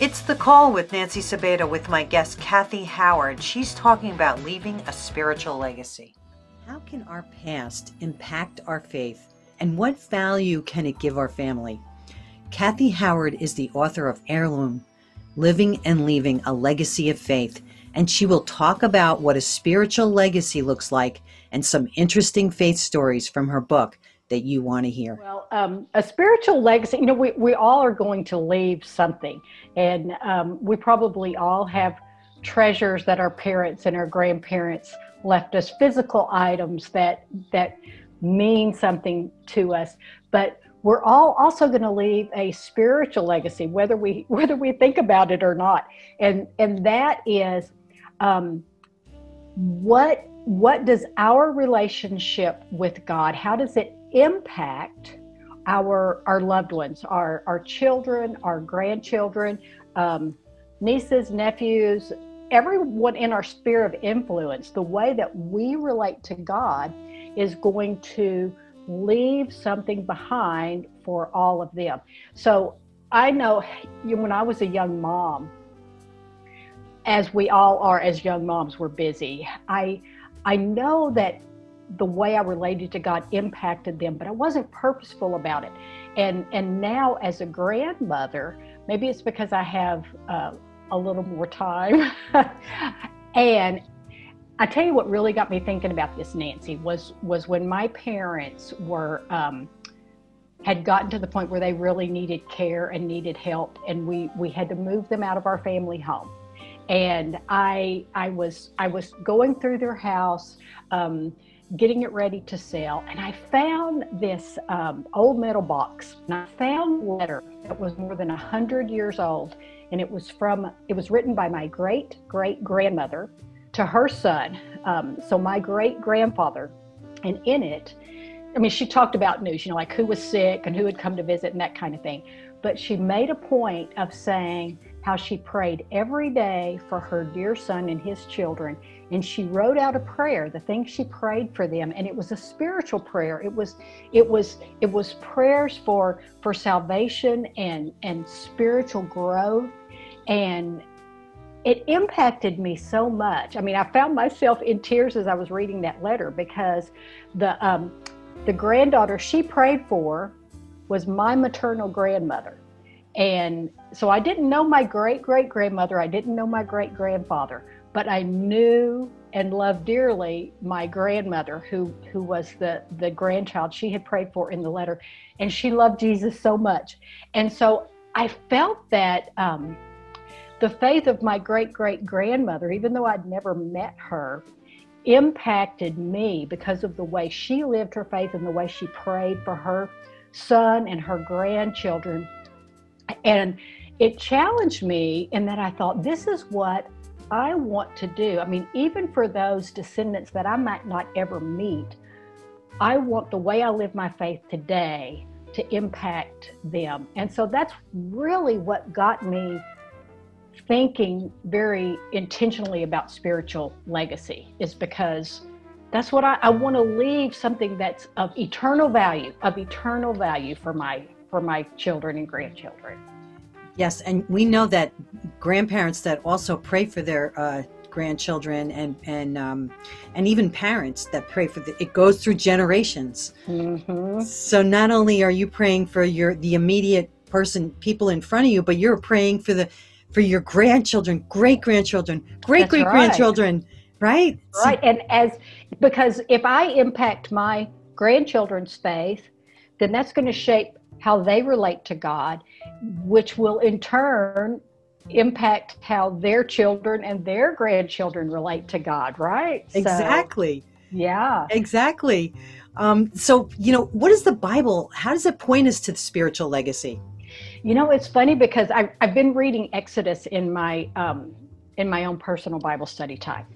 It's the call with Nancy Sabato with my guest Kathy Howard. She's talking about leaving a spiritual legacy. How can our past impact our faith and what value can it give our family? Kathy Howard is the author of Heirloom Living and Leaving a Legacy of Faith, and she will talk about what a spiritual legacy looks like and some interesting faith stories from her book that you want to hear? Well, um, a spiritual legacy, you know, we, we all are going to leave something. And um, we probably all have treasures that our parents and our grandparents left us, physical items that, that mean something to us. But we're all also going to leave a spiritual legacy, whether we whether we think about it or not, and and that is um, what what does our relationship with God? How does it impact our our loved ones, our our children, our grandchildren, um, nieces, nephews, everyone in our sphere of influence. The way that we relate to God is going to leave something behind for all of them. So I know when I was a young mom, as we all are as young moms, we're busy. I I know that the way I related to God impacted them, but I wasn't purposeful about it. And and now as a grandmother, maybe it's because I have uh, a little more time. and I tell you what really got me thinking about this, Nancy, was was when my parents were um, had gotten to the point where they really needed care and needed help, and we we had to move them out of our family home. And I I was I was going through their house. Um, getting it ready to sell, and I found this um, old metal box. And I found a letter that was more than a hundred years old, and it was from it was written by my great great grandmother to her son. Um, so my great grandfather, and in it, I mean, she talked about news, you know, like who was sick and who had come to visit and that kind of thing. But she made a point of saying how she prayed every day for her dear son and his children. And she wrote out a prayer the things she prayed for them. And it was a spiritual prayer. It was it was it was prayers for for salvation and and spiritual growth. And it impacted me so much. I mean i found myself in tears as i was reading that letter because the um, the granddaughter she prayed for was my maternal grandmother and so i didn't know my great great grandmother. I didn't know my great grandfather but I knew and loved dearly my grandmother who who was the the grandchild she had prayed for in the letter. And she loved jesus so much. And so i felt that um, the faith of my great great grandmother even though i'd never met her impacted me because of the way she lived her faith and the way she prayed for her son and her grandchildren and it challenged me in that i thought this is what I want to do, I mean, even for those descendants that I might not ever meet, I want the way I live my faith today to impact them. And so that's really what got me thinking very intentionally about spiritual legacy, is because that's what I, I want to leave something that's of eternal value, of eternal value for my for my children and grandchildren. Yes, and we know that grandparents that also pray for their uh, grandchildren and and um, and even parents that pray for the, it goes through generations. Mm-hmm. So not only are you praying for your the immediate person, people in front of you, but you're praying for the for your grandchildren, great grandchildren, great great grandchildren, right? Right, so, and as because if I impact my grandchildren's faith, then that's going to shape how they relate to God, which will in turn impact how their children and their grandchildren relate to God, right? Exactly. So, yeah. Exactly. Um, so, you know, what is the Bible? How does it point us to the spiritual legacy? You know, it's funny because I, I've been reading Exodus in my um, in my own personal Bible study time,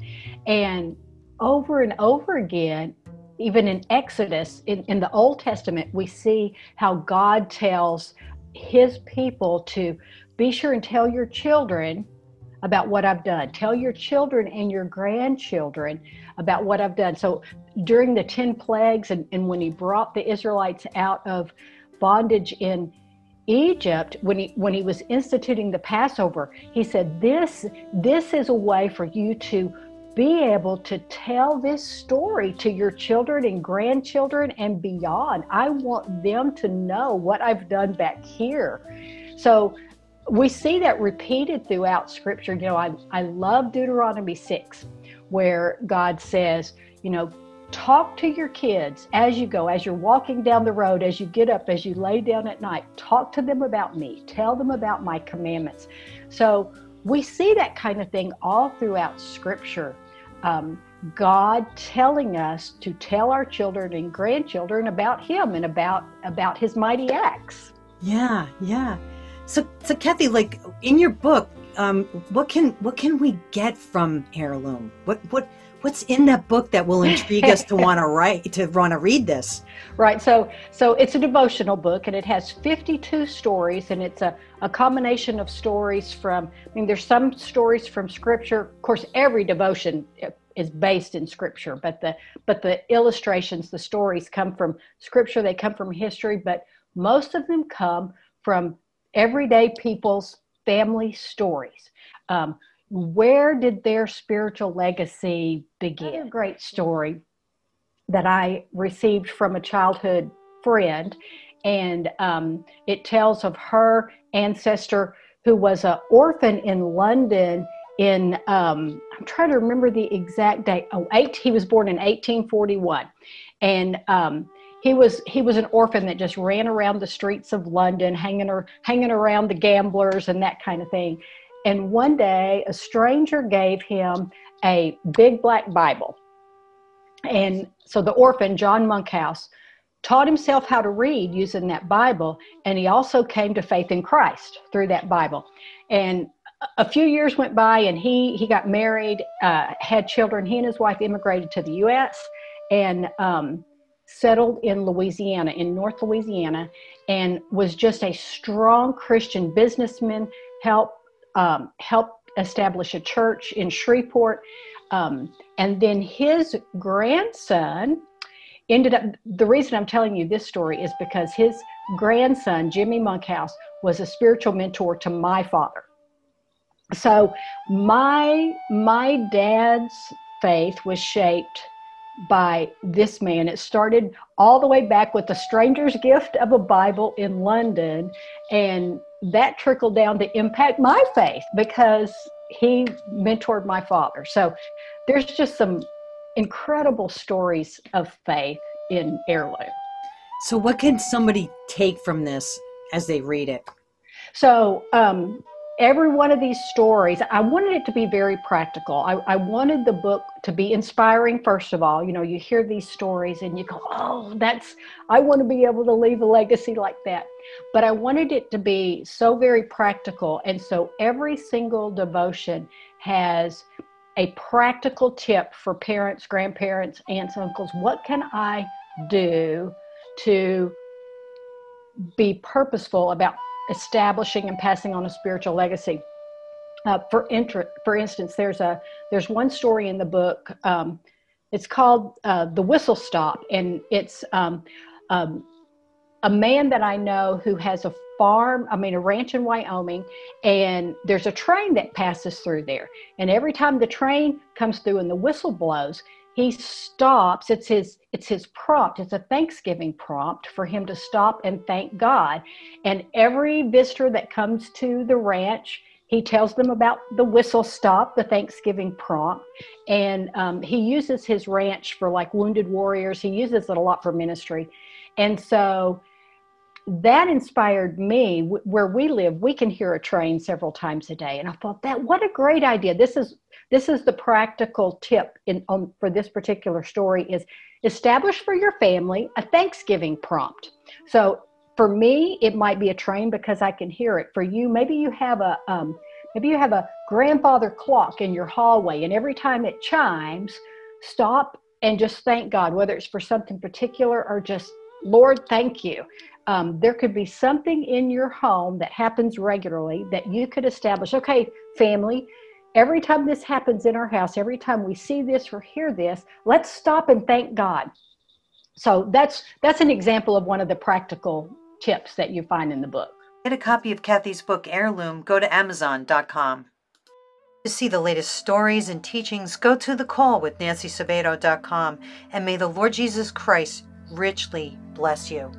and over and over again, even in Exodus, in, in the Old Testament, we see how God tells his people to be sure and tell your children about what I've done. Tell your children and your grandchildren about what I've done. So during the 10 plagues and, and when he brought the Israelites out of bondage in Egypt, when he when he was instituting the Passover, he said, "This this is a way for you to be able to tell this story to your children and grandchildren and beyond. I want them to know what I've done back here." So we see that repeated throughout Scripture. You know, I I love Deuteronomy six, where God says, you know, talk to your kids as you go, as you're walking down the road, as you get up, as you lay down at night. Talk to them about me. Tell them about my commandments. So we see that kind of thing all throughout Scripture. Um, God telling us to tell our children and grandchildren about Him and about about His mighty acts. Yeah, yeah. So, so Kathy, like in your book, um, what can what can we get from heirloom? What what what's in that book that will intrigue us to want to write to want to read this? Right so so it's a devotional book and it has 52 stories and it's a, a combination of stories from i mean there's some stories from scripture. Of course every devotion is based in scripture but the but the illustrations the stories come from scripture they come from history but most of them come from everyday people's family stories. Um, where did their spiritual legacy begin? A great story that I received from a childhood friend, and um, it tells of her ancestor who was an orphan in London in um, I'm trying to remember the exact date. Oh, eight. He was born in 1841, and um, he was he was an orphan that just ran around the streets of London, hanging or hanging around the gamblers and that kind of thing. And one day, a stranger gave him a big black Bible. And so the orphan, John Monkhouse, taught himself how to read using that Bible. And he also came to faith in Christ through that Bible. And a few years went by and he, he got married, uh, had children. He and his wife immigrated to the U.S. and um, settled in Louisiana, in North Louisiana, and was just a strong Christian businessman, helped um, helped establish a church in Shreveport. Um, and then his grandson ended up, the reason I'm telling you this story is because his grandson, Jimmy Monkhouse, was a spiritual mentor to my father. So my my dad's faith was shaped by this man. It started all the way back with the stranger's gift of a Bible in London and that trickled down to impact my faith because he mentored my father. So there's just some incredible stories of faith in heirloom. So, what can somebody take from this as they read it? So, um, every one of these stories, I wanted it to be very practical. I, I, wanted the book to be inspiring, first of all. You know, you hear these stories and you go, oh, that's, I want to be able to leave a legacy like that. But I wanted it to be so very practical. And so every single devotion has a practical tip for parents, grandparents, aunts, uncles. What can I do to be purposeful about establishing and passing on a spiritual legacy. Uh, for inter- for instance, there's a there's one story in the book. Um, it's called uh, the Whistle Stop, and it's um, um, a man that I know who has a farm, I mean a ranch in Wyoming, and there's a train that passes through there. And every time the train comes through and the whistle blows, he stops it's his it's his prompt it's a thanksgiving prompt for him to stop and thank god. And every visitor that comes to the ranch he tells them about the whistle stop the thanksgiving prompt. And um, he uses his ranch for like wounded warriors. He uses it a lot for ministry. And so that inspired me where we live we can hear a train several times a day. And i thought that what a great idea. This is this is the practical tip in on, for this particular story is establish for your family a thanksgiving prompt. So for me it might be a train because i can hear it. For you maybe you have a um, maybe you have a grandfather clock in your hallway and every time it chimes stop and just thank god whether it's for something particular or just lord thank you um, there could be something in your home that happens regularly that you could establish okay family every time this happens in our house every time we see this or hear this let's stop and thank god so that's that's an example of one of the practical tips that you find in the book Get a copy of Kathy's book, Heirloom, go to Amazon.com. To see the latest stories and teachings, go to the call with NancySabato.com and may the Lord Jesus Christ richly bless you.